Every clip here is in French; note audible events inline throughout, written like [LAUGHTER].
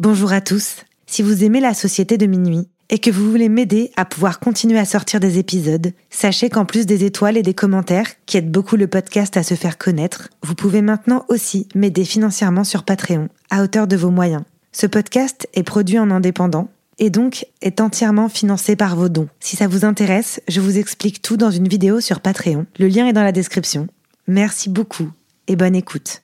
Bonjour à tous. Si vous aimez la société de minuit et que vous voulez m'aider à pouvoir continuer à sortir des épisodes, sachez qu'en plus des étoiles et des commentaires qui aident beaucoup le podcast à se faire connaître, vous pouvez maintenant aussi m'aider financièrement sur Patreon, à hauteur de vos moyens. Ce podcast est produit en indépendant et donc est entièrement financé par vos dons. Si ça vous intéresse, je vous explique tout dans une vidéo sur Patreon. Le lien est dans la description. Merci beaucoup et bonne écoute.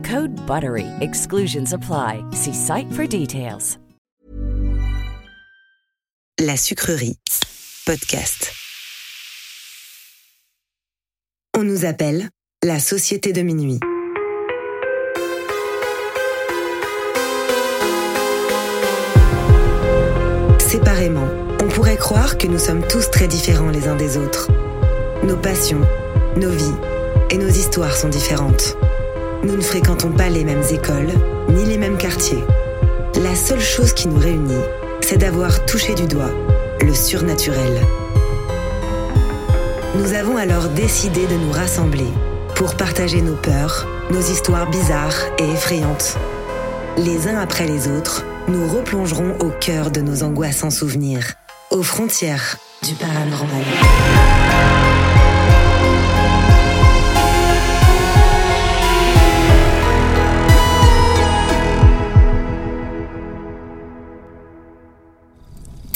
Code BUTTERY. Exclusions apply. See site for details. La sucrerie. Podcast. On nous appelle la société de minuit. Séparément, on pourrait croire que nous sommes tous très différents les uns des autres. Nos passions, nos vies et nos histoires sont différentes. Nous ne fréquentons pas les mêmes écoles, ni les mêmes quartiers. La seule chose qui nous réunit, c'est d'avoir touché du doigt le surnaturel. Nous avons alors décidé de nous rassembler pour partager nos peurs, nos histoires bizarres et effrayantes. Les uns après les autres, nous replongerons au cœur de nos angoissants souvenirs, aux frontières du paranormal.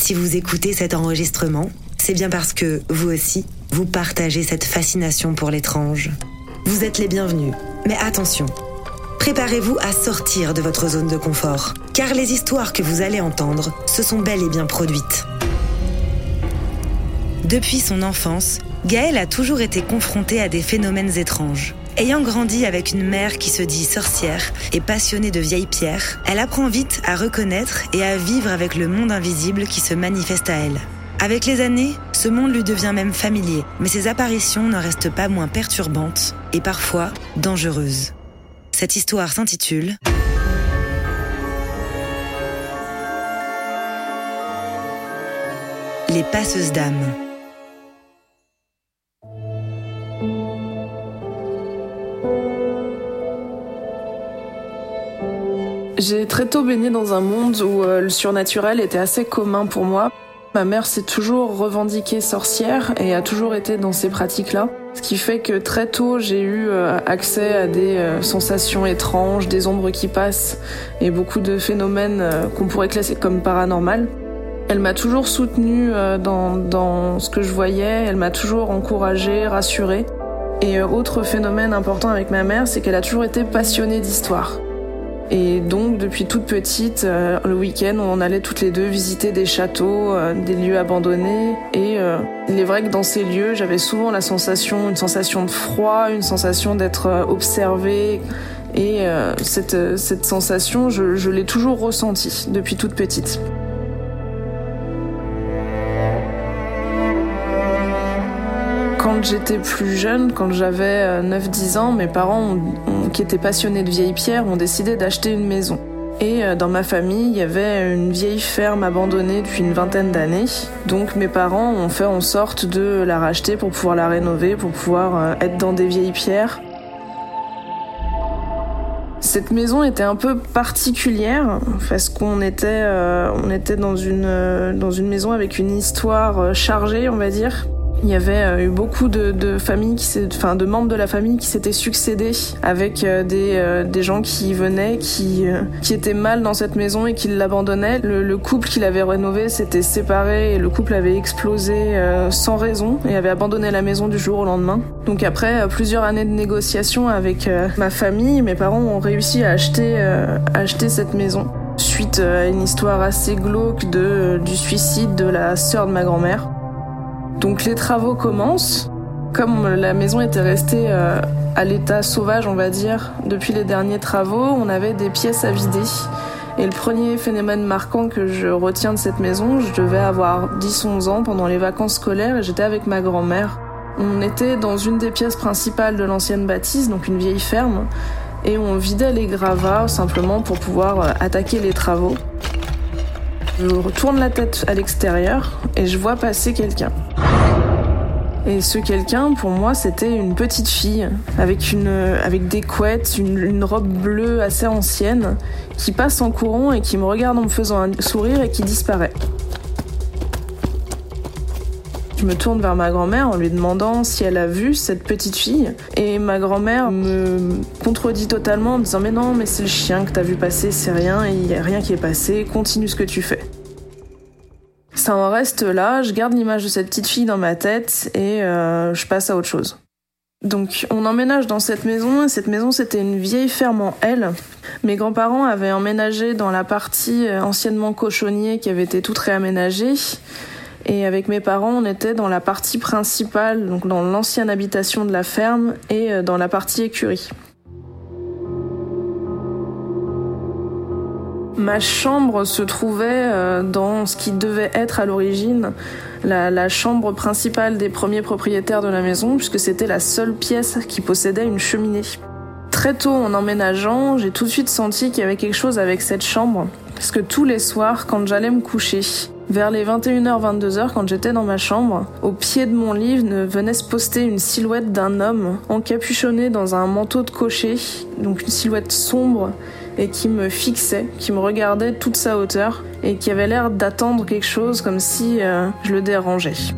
Si vous écoutez cet enregistrement, c'est bien parce que, vous aussi, vous partagez cette fascination pour l'étrange. Vous êtes les bienvenus, mais attention, préparez-vous à sortir de votre zone de confort, car les histoires que vous allez entendre se sont bel et bien produites. Depuis son enfance, Gaëlle a toujours été confrontée à des phénomènes étranges. Ayant grandi avec une mère qui se dit sorcière et passionnée de vieilles pierres, elle apprend vite à reconnaître et à vivre avec le monde invisible qui se manifeste à elle. Avec les années, ce monde lui devient même familier, mais ses apparitions n'en restent pas moins perturbantes et parfois dangereuses. Cette histoire s'intitule Les passeuses d'âmes. J'ai très tôt baigné dans un monde où euh, le surnaturel était assez commun pour moi. Ma mère s'est toujours revendiquée sorcière et a toujours été dans ces pratiques-là. Ce qui fait que très tôt, j'ai eu euh, accès à des euh, sensations étranges, des ombres qui passent et beaucoup de phénomènes qu'on pourrait classer comme paranormal. Elle m'a toujours soutenue dans, dans ce que je voyais, elle m'a toujours encouragée, rassurée. Et autre phénomène important avec ma mère, c'est qu'elle a toujours été passionnée d'histoire. Et donc, depuis toute petite, euh, le week-end, on allait toutes les deux visiter des châteaux, euh, des lieux abandonnés. Et euh, il est vrai que dans ces lieux, j'avais souvent la sensation, une sensation de froid, une sensation d'être observée. Et cette, cette sensation, je, je l'ai toujours ressentie depuis toute petite. Quand j'étais plus jeune, quand j'avais 9-10 ans, mes parents, qui étaient passionnés de vieilles pierres, ont décidé d'acheter une maison. Et dans ma famille, il y avait une vieille ferme abandonnée depuis une vingtaine d'années. Donc mes parents ont fait en sorte de la racheter pour pouvoir la rénover, pour pouvoir être dans des vieilles pierres. Cette maison était un peu particulière parce qu'on était, euh, on était dans une, euh, dans une maison avec une histoire euh, chargée, on va dire. Il y avait eu beaucoup de, de familles, qui enfin de membres de la famille qui s'étaient succédés avec des, des gens qui venaient, qui, qui étaient mal dans cette maison et qui l'abandonnaient. Le, le, couple qui l'avait rénové s'était séparé et le couple avait explosé sans raison et avait abandonné la maison du jour au lendemain. Donc après plusieurs années de négociations avec ma famille, mes parents ont réussi à acheter, acheter cette maison suite à une histoire assez glauque de, du suicide de la sœur de ma grand-mère. Donc les travaux commencent. Comme la maison était restée euh, à l'état sauvage, on va dire, depuis les derniers travaux, on avait des pièces à vider. Et le premier phénomène marquant que je retiens de cette maison, je devais avoir 10-11 ans pendant les vacances scolaires et j'étais avec ma grand-mère. On était dans une des pièces principales de l'ancienne bâtisse, donc une vieille ferme, et on vidait les gravats simplement pour pouvoir euh, attaquer les travaux. Je retourne la tête à l'extérieur et je vois passer quelqu'un. Et ce quelqu'un, pour moi, c'était une petite fille avec, une, avec des couettes, une, une, robe bleue assez ancienne, qui passe en courant et qui me regarde en me faisant un sourire et qui disparaît. Je me tourne vers ma grand-mère en lui demandant si elle a vu cette petite fille. Et ma grand-mère me contredit totalement en disant Mais non, mais c'est le chien que t'as vu passer, c'est rien, il n'y a rien qui est passé, continue ce que tu fais. Ça en reste là, je garde l'image de cette petite fille dans ma tête et euh, je passe à autre chose. Donc on emménage dans cette maison, cette maison c'était une vieille ferme en L. Mes grands-parents avaient emménagé dans la partie euh, anciennement cochonnier qui avait été toute réaménagée. Et avec mes parents, on était dans la partie principale, donc dans l'ancienne habitation de la ferme et euh, dans la partie écurie. Ma chambre se trouvait euh, dans ce qui devait être à l'origine la, la, chambre principale des premiers propriétaires de la maison, puisque c'était la seule pièce qui possédait une cheminée. Très tôt en emménageant, j'ai tout de suite senti qu'il y avait quelque chose avec cette chambre, parce que tous les soirs, quand j'allais me coucher, vers les 21h, 22h, quand j'étais dans ma chambre, au pied de mon lit venait se poster une silhouette d'un homme encapuchonné dans un manteau de cocher, donc une silhouette sombre et qui me fixait, qui me regardait toute sa hauteur et qui avait l'air d'attendre quelque chose comme si euh, je le dérangeais.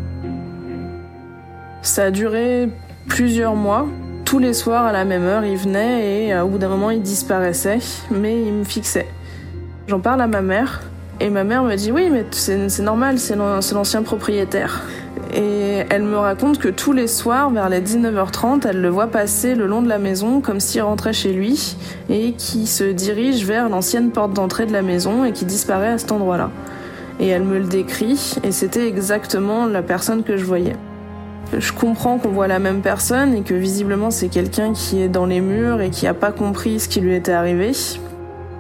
Ça a duré plusieurs mois. Tous les soirs à la même heure, il venait et euh, au bout d'un moment, il disparaissait, mais il me fixait. J'en parle à ma mère et ma mère me dit oui, mais c'est normal, c'est l'ancien propriétaire. Et elle me raconte que tous les soirs, vers les 19h30, elle le voit passer le long de la maison comme s'il rentrait chez lui et qui se dirige vers l'ancienne porte d'entrée de la maison et qui disparaît à cet endroit-là. Et elle me le décrit et c'était exactement la personne que je voyais. Je comprends qu'on voit la même personne et que visiblement c'est quelqu'un qui est dans les murs et qui n'a pas compris ce qui lui était arrivé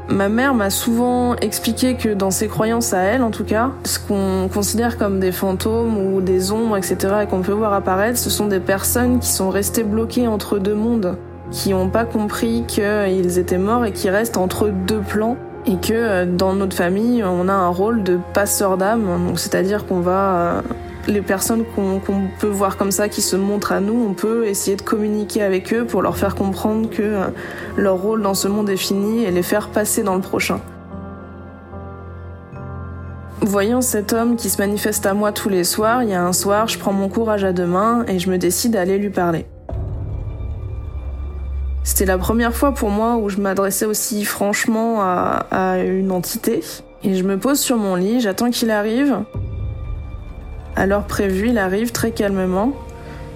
Ma mère m'a souvent expliqué que dans ses croyances à elle, en tout cas, ce qu'on considère comme des fantômes ou des ombres, etc., et qu'on peut voir apparaître, ce sont des personnes qui sont restées bloquées entre deux mondes, qui n'ont pas compris qu'ils étaient morts et qui restent entre deux plans, et que euh, dans notre famille, on a un rôle de passeur d'âme, c'est-à-dire qu'on va euh, les personnes qu'on peut voir comme ça, qui se montrent à nous, on peut essayer de communiquer avec eux pour leur faire comprendre que euh, leur rôle dans ce monde est fini et les faire passer dans le prochain. Voyant cet homme qui se manifeste à moi tous les soirs, il y a un soir, je prends mon courage à deux mains et je me décide à aller lui parler. C'était la première fois pour moi où je m'adressais aussi franchement à, à une entité. Et je me pose sur mon lit, j'attends qu'il arrive, à l'heure prévue, il arrive très calmement.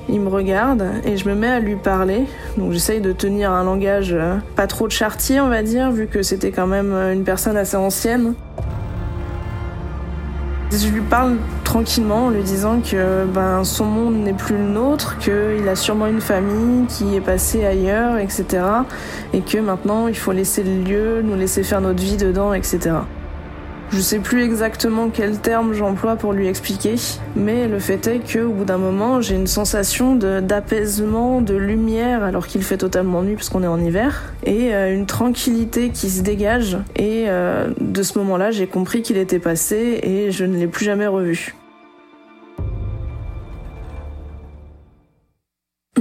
Il me regarde et je me mets à lui parler. Donc j'essaye de tenir un langage euh, pas trop de chartier, on va dire, vu que c'était quand même euh, une personne assez ancienne. Je lui parle tranquillement en lui disant que ben, son monde n'est plus le nôtre, qu'il a sûrement une famille qui est passée ailleurs, etc. Et que maintenant il faut laisser le lieu, nous laisser faire notre vie dedans, etc. Je sais plus exactement quel terme j'emploie pour lui expliquer, mais le fait est que au bout d'un moment, j'ai une sensation d'apaisement, de, lumière, alors qu'il fait totalement nuit puisqu'on est en hiver, et euh, une tranquillité qui se dégage. Et euh, de ce moment-là, j'ai compris qu'il était passé et je ne l'ai plus jamais revu.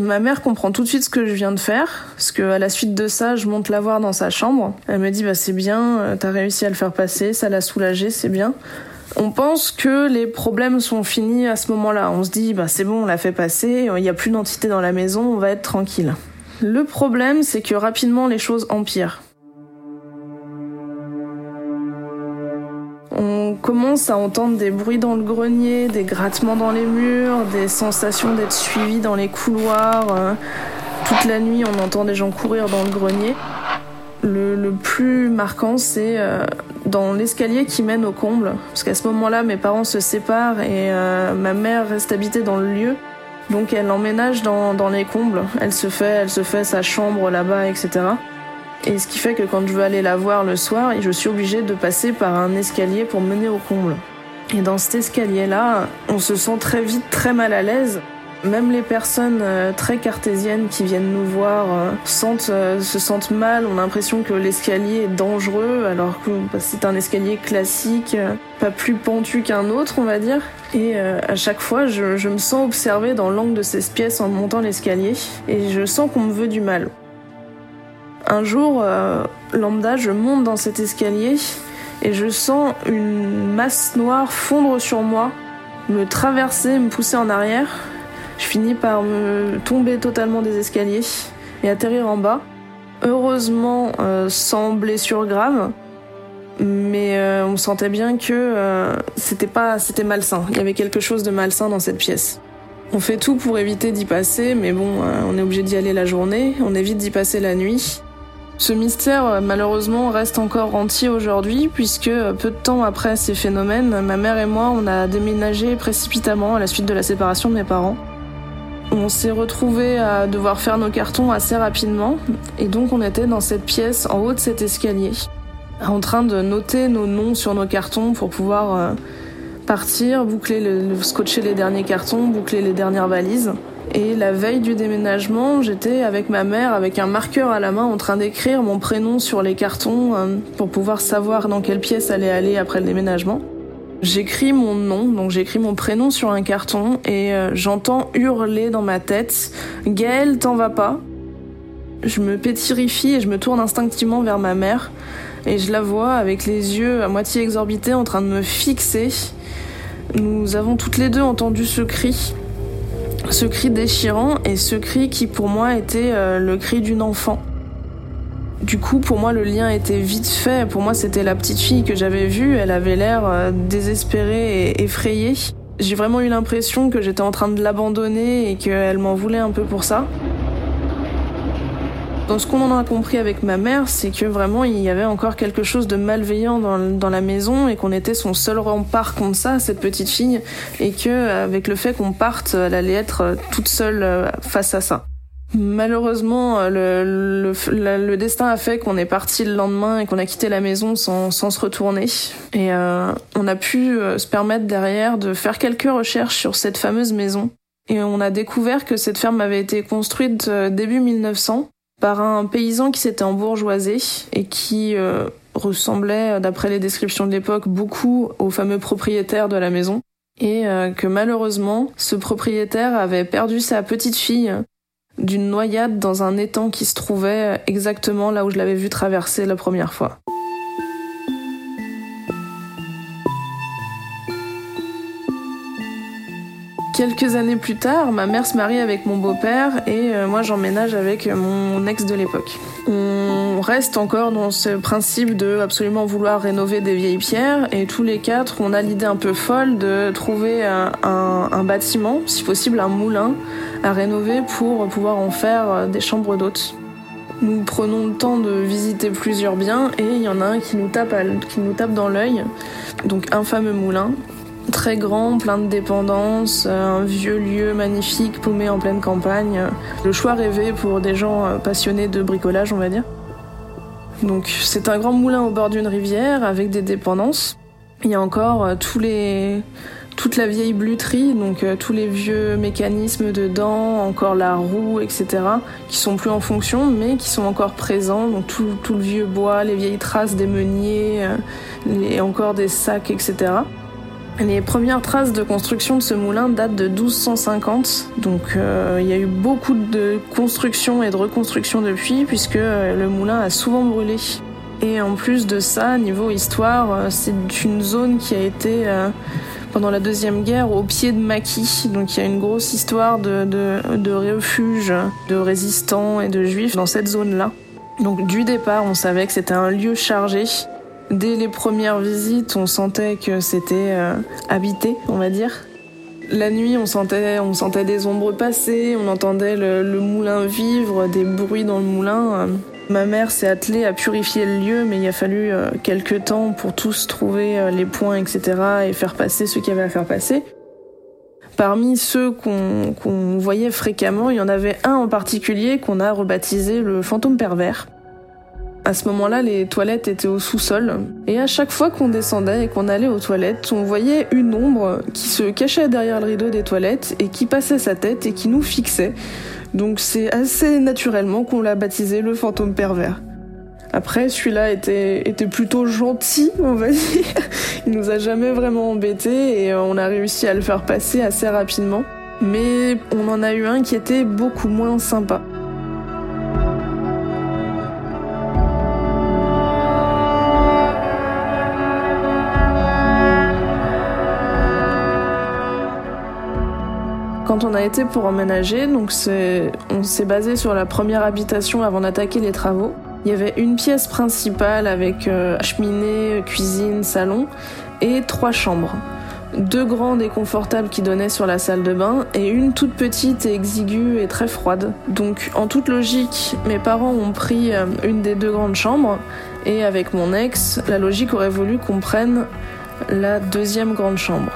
Ma mère comprend tout de suite ce que je viens de faire, parce que à la suite de ça, je monte la voir dans sa chambre. Elle me dit bah c'est bien, euh, t'as réussi à le faire passer, ça l'a soulagé, c'est bien. On pense que les problèmes sont finis à ce moment-là. On se dit bah c'est bon, on l'a fait passer, il n'y a plus d'entité dans la maison, on va être tranquille. Le problème, c'est que rapidement les choses empirent. Commence à entendre des bruits dans le grenier, des grattements dans les murs, des sensations d'être suivi dans les couloirs. Euh, toute la nuit, on entend des gens courir dans le grenier. Le, plus marquant, c'est euh, dans l'escalier qui mène au comble. Parce qu'à ce moment-là, mes parents se séparent et euh, ma mère reste habitée dans le lieu. Donc elle emménage dans, dans les combles. Elle se fait, elle se fait sa chambre là-bas, etc. Et ce qui fait que quand je veux aller la voir le soir, je suis obligée de passer par un escalier pour mener au comble. Et dans cet escalier-là, on se sent très vite très mal à l'aise. Même les personnes euh, très cartésiennes qui viennent nous voir euh, sentent, euh, se sentent mal, ont l'impression que l'escalier est dangereux, alors que bah, c'est un escalier classique, pas plus pentu qu'un autre, on va dire. Et à chaque fois, je, je me sens observée dans l'angle de ces pièces en montant l'escalier, et je sens qu'on me veut du mal. Un jour, euh, lambda, je monte dans cet escalier et je sens une masse noire fondre sur moi, me traverser, me pousser en arrière. Je finis par me tomber totalement des escaliers et atterrir en bas. Heureusement, euh, sans blessure grave, mais euh, on sentait bien que c'était pas, c'était malsain. Il y avait quelque chose de malsain dans cette pièce. On fait tout pour éviter d'y passer, mais bon, on est obligé d'y aller la journée. On évite d'y passer la nuit. Ce mystère, euh, malheureusement, reste encore entier aujourd'hui, puisque euh, peu de temps après ces phénomènes, ma mère et moi, on a déménagé précipitamment à la suite de la séparation de mes parents. On s'est retrouvés à devoir faire nos cartons assez rapidement, et donc on était dans cette pièce en haut de cet escalier, en train de noter nos noms sur nos cartons pour pouvoir euh, partir, boucler, le, scotcher les derniers cartons, boucler les dernières valises. Et la veille du déménagement, j'étais avec ma mère avec un marqueur à la main en train d'écrire mon prénom sur les cartons euh, pour pouvoir savoir dans quelle pièce allait aller après le déménagement. J'écris mon nom, donc j'écris mon prénom sur un carton et euh, j'entends hurler dans ma tête Gaël, t'en vas pas? Je me pétrifie et je me tourne instinctivement vers ma mère et je la vois avec les yeux à moitié exorbités en train de me fixer. Nous avons toutes les deux entendu ce cri ce cri déchirant et ce cri qui pour moi était euh, le cri d'une enfant. Du coup, pour moi, le lien était vite fait. Pour moi, c'était la petite fille que j'avais vue. Elle avait l'air euh, désespérée et effrayée. J'ai vraiment eu l'impression que j'étais en train de l'abandonner et qu'elle m'en voulait un peu pour ça. Donc ce qu'on en a compris avec ma mère, c'est que vraiment il y avait encore quelque chose de malveillant dans, la maison et qu'on était son seul rempart contre ça, cette petite fille, et que avec le fait qu'on parte, elle allait être toute seule euh, face à ça. Malheureusement, le, le, destin a fait qu'on est parti le lendemain et qu'on a quitté la maison sans, sans se retourner. Et euh, on a pu euh, se permettre derrière de faire quelques recherches sur cette fameuse maison. Et on a découvert que cette ferme avait été construite début 1900 par un paysan qui s'était embourgeoisé et qui euh, ressemblait, d'après les descriptions de l'époque, beaucoup au fameux propriétaire de la maison. Et euh, que malheureusement, ce propriétaire avait perdu sa petite fille d'une noyade dans un étang qui se trouvait exactement là où je l'avais vu traverser la première fois. Quelques années plus tard, ma mère se marie avec mon beau-père et euh, moi j'emménage avec mon ex de l'époque. On reste encore dans ce principe de absolument vouloir rénover des vieilles pierres et tous les quatre on a l'idée un peu folle de trouver un, un bâtiment, si possible un moulin, à rénover pour pouvoir en faire euh, des chambres d'hôtes. Nous prenons le temps de visiter plusieurs biens et il y en a un qui nous tape, qui nous tape dans l'œil. Donc un fameux moulin très grand, plein de dépendances, euh, un vieux lieu magnifique paumé en pleine campagne. Le choix rêvé pour des gens euh, passionnés de bricolage, on va dire. Donc c'est un grand moulin au bord d'une rivière avec des dépendances. Il y a encore tous les toute la vieille bluterie, donc euh, tous les vieux mécanismes dedans, encore la roue, etc., qui sont plus en fonction, mais qui sont encore présents. Donc tout, tout le vieux bois, les vieilles traces des meuniers, euh, et encore des sacs, etc. Les premières traces de construction de ce moulin datent de 1250, donc euh, il y a eu beaucoup de construction et de reconstruction depuis, puisque le moulin a souvent brûlé. Et en plus de ça, niveau histoire, c'est une zone qui a été pendant la Deuxième Guerre au pied de Maki. Donc il y a une grosse histoire de, de, de refuge de résistants et de juifs dans cette zone-là. Donc du départ, on savait que c'était un lieu chargé. Dès les premières visites, on sentait que c'était euh, habité, on va dire. La nuit, on sentait, on sentait des ombres passer, on entendait le, moulin vivre, des bruits dans le moulin. Ma mère s'est attelée à purifier le lieu, mais il a fallu euh, quelques temps pour tous trouver euh, les points, etc., et faire passer ce qu'il y avait à faire passer. Parmi ceux qu'on voyait fréquemment, il y en avait un en particulier qu'on a rebaptisé le fantôme pervers. À ce moment-là, les toilettes étaient au sous-sol, et à chaque fois qu'on descendait et qu'on allait aux toilettes, on voyait une ombre qui se cachait derrière le rideau des toilettes et qui passait sa tête et qui nous fixait. Donc c'est assez naturellement qu'on l'a baptisé le fantôme pervers. Après, celui-là était, plutôt gentil, on va [LAUGHS] dire. Il nous a jamais vraiment embêtés et on a réussi à le faire passer assez rapidement. Mais on en a eu un qui était beaucoup moins sympa. Quand on a été pour emménager, donc on s'est basé sur la première habitation avant d'attaquer les travaux. Il y avait une pièce principale avec euh, cheminée, cuisine, salon et trois chambres. Deux grandes et confortables qui donnaient sur la salle de bain et une toute petite et exiguë et très froide. Donc en toute logique, mes parents ont pris euh, une des deux grandes chambres et avec mon ex, la logique aurait voulu qu'on prenne la deuxième grande chambre.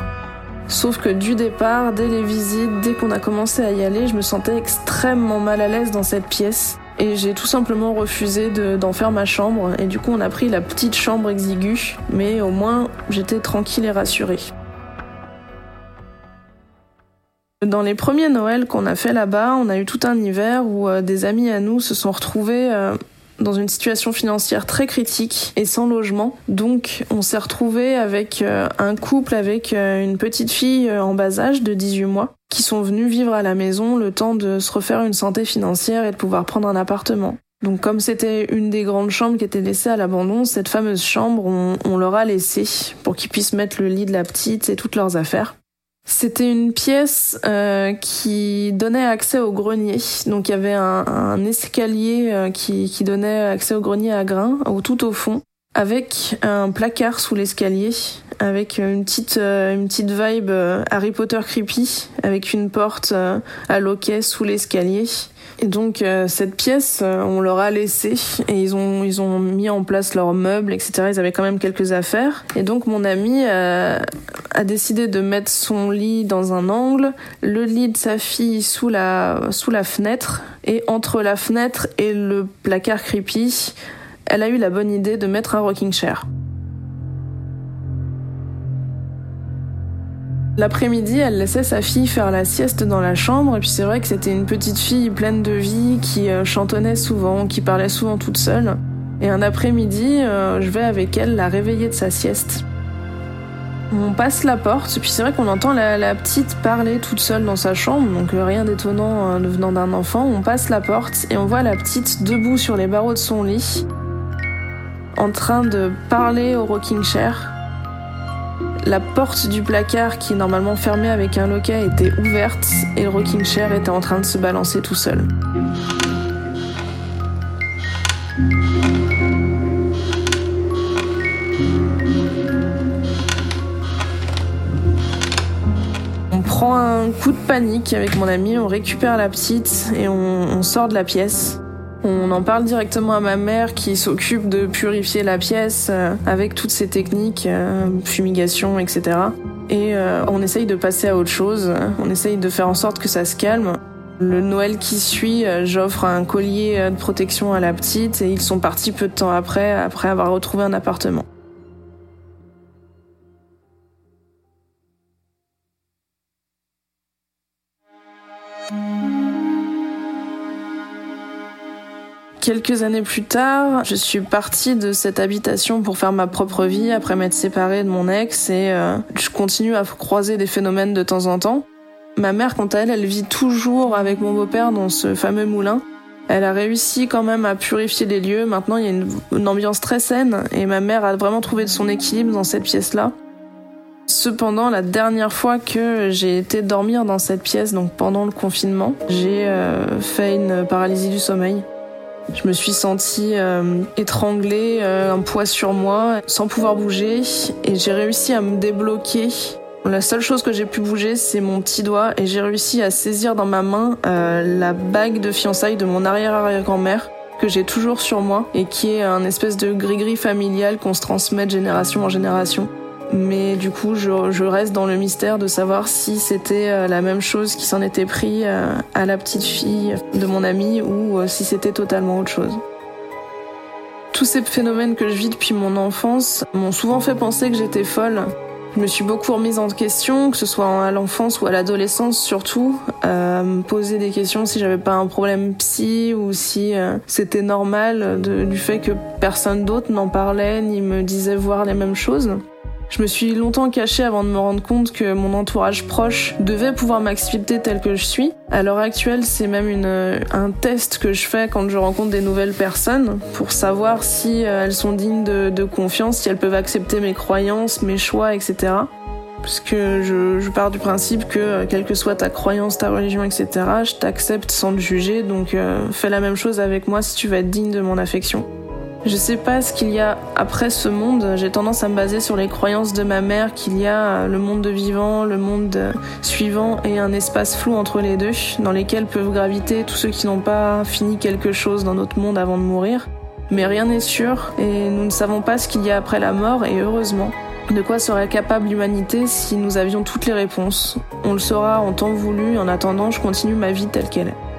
Sauf que du départ, dès les visites, dès qu'on a commencé à y aller, je me sentais extrêmement mal à l'aise dans cette pièce. Et j'ai tout simplement refusé d'en faire ma chambre. Et du coup, on a pris la petite chambre exiguë. Mais au moins, j'étais tranquille et rassurée. Dans les premiers Noëls qu'on a fait là-bas, on a eu tout un hiver où euh, des amis à nous se sont retrouvés euh, dans une situation financière très critique et sans logement. Donc on s'est retrouvé avec euh, un couple avec euh, une petite fille euh, en bas âge de 18 mois qui sont venus vivre à la maison le temps de se refaire une santé financière et de pouvoir prendre un appartement. Donc comme c'était une des grandes chambres qui était laissée à l'abandon, cette fameuse chambre, on, leur a laissé pour qu'ils puissent mettre le lit de la petite et toutes leurs affaires. C'était une pièce euh, qui donnait accès au grenier. Donc il y avait un, escalier euh, qui, qui, donnait accès au grenier à grains, ou tout au fond, avec un placard sous l'escalier, avec une petite, euh, une petite vibe Harry Potter creepy, avec une porte à loquet sous l'escalier. Et donc euh, cette pièce, euh, on leur a laissé et ils ont ils ont mis en place leurs meubles, etc. Ils avaient quand même quelques affaires. Et donc mon ami euh, a décidé de mettre son lit dans un angle, le lit de sa fille sous la sous la fenêtre et entre la fenêtre et le placard creepy, elle a eu la bonne idée de mettre un rocking chair. L'après-midi, elle laissait sa fille faire la sieste dans la chambre, et puis c'est vrai que c'était une petite fille pleine de vie, qui euh, chantonnait souvent, qui parlait souvent toute seule. Et un après-midi, euh, je vais avec elle la réveiller de sa sieste. On passe la porte, puis c'est vrai qu'on entend la, petite parler toute seule dans sa chambre, donc euh, rien d'étonnant venant d'un enfant. On passe la porte et on voit la petite debout sur les barreaux de son lit, en train de parler au rocking chair. La porte du placard, qui est normalement fermée avec un loquet, était ouverte et le rocking chair était en train de se balancer tout seul. On prend un coup de panique avec mon ami, on récupère la petite et on, sort de la pièce. On en parle directement à ma mère qui s'occupe de purifier la pièce euh, avec toutes ces techniques, euh, fumigation, etc. Et euh, on essaye de passer à autre chose, on essaye de faire en sorte que ça se calme. Le Noël qui suit, j'offre un collier de protection à la petite et ils sont partis peu de temps après, après avoir retrouvé un appartement. Quelques années plus tard, je suis partie de cette habitation pour faire ma propre vie après m'être séparée de mon ex et euh, je continue à croiser des phénomènes de temps en temps. Ma mère, quant à elle, elle vit toujours avec mon beau-père dans ce fameux moulin. Elle a réussi quand même à purifier les lieux. Maintenant, il y a une, ambiance très saine et ma mère a vraiment trouvé son équilibre dans cette pièce-là. Cependant, la dernière fois que j'ai été dormir dans cette pièce, donc pendant le confinement, j'ai euh, fait une paralysie du sommeil. Je me suis sentie euh, étranglée, euh, un poids sur moi, sans pouvoir bouger, et j'ai réussi à me débloquer. La seule chose que j'ai pu bouger, c'est mon petit doigt, et j'ai réussi à saisir dans ma main euh, la bague de fiançailles de mon arrière-arrière-grand-mère que j'ai toujours sur moi et qui est un espèce de gris-gris familial qu'on se transmet de génération en génération. Mais du coup, je, reste dans le mystère de savoir si c'était euh, la même chose qui s'en était pris euh, à la petite fille de mon ami ou euh, si c'était totalement autre chose. Tous ces phénomènes que je vis depuis mon enfance m'ont souvent fait penser que j'étais folle. Je me suis beaucoup remise en question, que ce soit à l'enfance ou à l'adolescence surtout, à me poser des questions si j'avais pas un problème psy ou si c'était normal du fait que personne d'autre n'en parlait ni me disait voir les mêmes choses. Je me suis longtemps cachée avant de me rendre compte que mon entourage proche devait pouvoir m'accepter tel que je suis. À l'heure actuelle, c'est même une, un test que je fais quand je rencontre des nouvelles personnes pour savoir si elles sont dignes de, confiance, si elles peuvent accepter mes croyances, mes choix, etc. Parce que je, pars du principe que quelle que soit ta croyance, ta religion, etc., je t'accepte sans te juger, donc euh, fais la même chose avec moi si tu vas être digne de mon affection. Je sais pas ce qu'il y a après ce monde. J'ai tendance à me baser sur les croyances de ma mère qu'il y a le monde de vivant, le monde suivant et un espace flou entre les deux dans lesquels peuvent graviter tous ceux qui n'ont pas fini quelque chose dans notre monde avant de mourir. Mais rien n'est sûr et nous ne savons pas ce qu'il y a après la mort et heureusement. De quoi serait capable l'humanité si nous avions toutes les réponses? On le saura en temps voulu, en attendant je continue ma vie telle qu'elle est.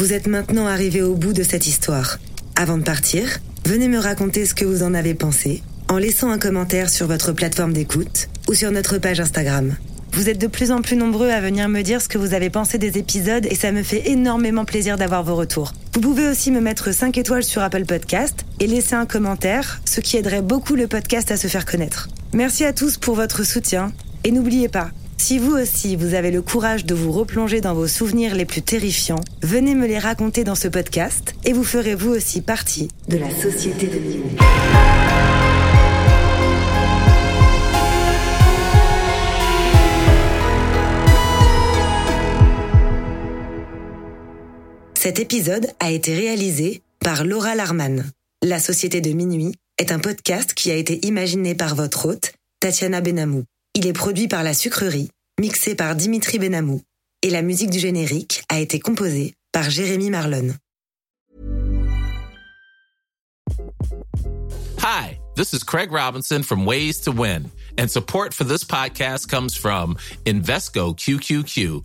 Vous êtes maintenant arrivé au bout de cette histoire. Avant de partir, venez me raconter ce que vous en avez pensé en laissant un commentaire sur votre plateforme d'écoute ou sur notre page Instagram. Vous êtes de plus en plus nombreux à venir me dire ce que vous avez pensé des épisodes et ça me fait énormément plaisir d'avoir vos retours. Vous pouvez aussi me mettre 5 étoiles sur Apple Podcast et laisser un commentaire, ce qui aiderait beaucoup le podcast à se faire connaître. Merci à tous pour votre soutien et n'oubliez pas, si vous aussi, vous avez le courage de vous replonger dans vos souvenirs les plus terrifiants, venez me les raconter dans ce podcast et vous ferez vous aussi partie de la société de minuit. Cet épisode a été réalisé par Laura Larman. La Société de Minuit est un podcast qui a été imaginé par votre hôte, Tatiana Benamou. Il est produit par La Sucrerie, mixé par Dimitri Benamou. Et la musique du générique a été composée par Jérémy Marlon. Hi, this is Craig Robinson from Ways to Win, and support for this podcast comes from Invesco QQQ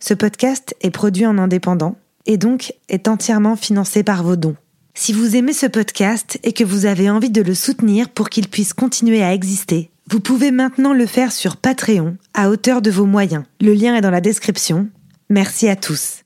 Ce podcast est produit en indépendant et donc est entièrement financé par vos dons. Si vous aimez ce podcast et que vous avez envie de le soutenir pour qu'il puisse continuer à exister, vous pouvez maintenant le faire sur Patreon à hauteur de vos moyens. Le lien est dans la description. Merci à tous.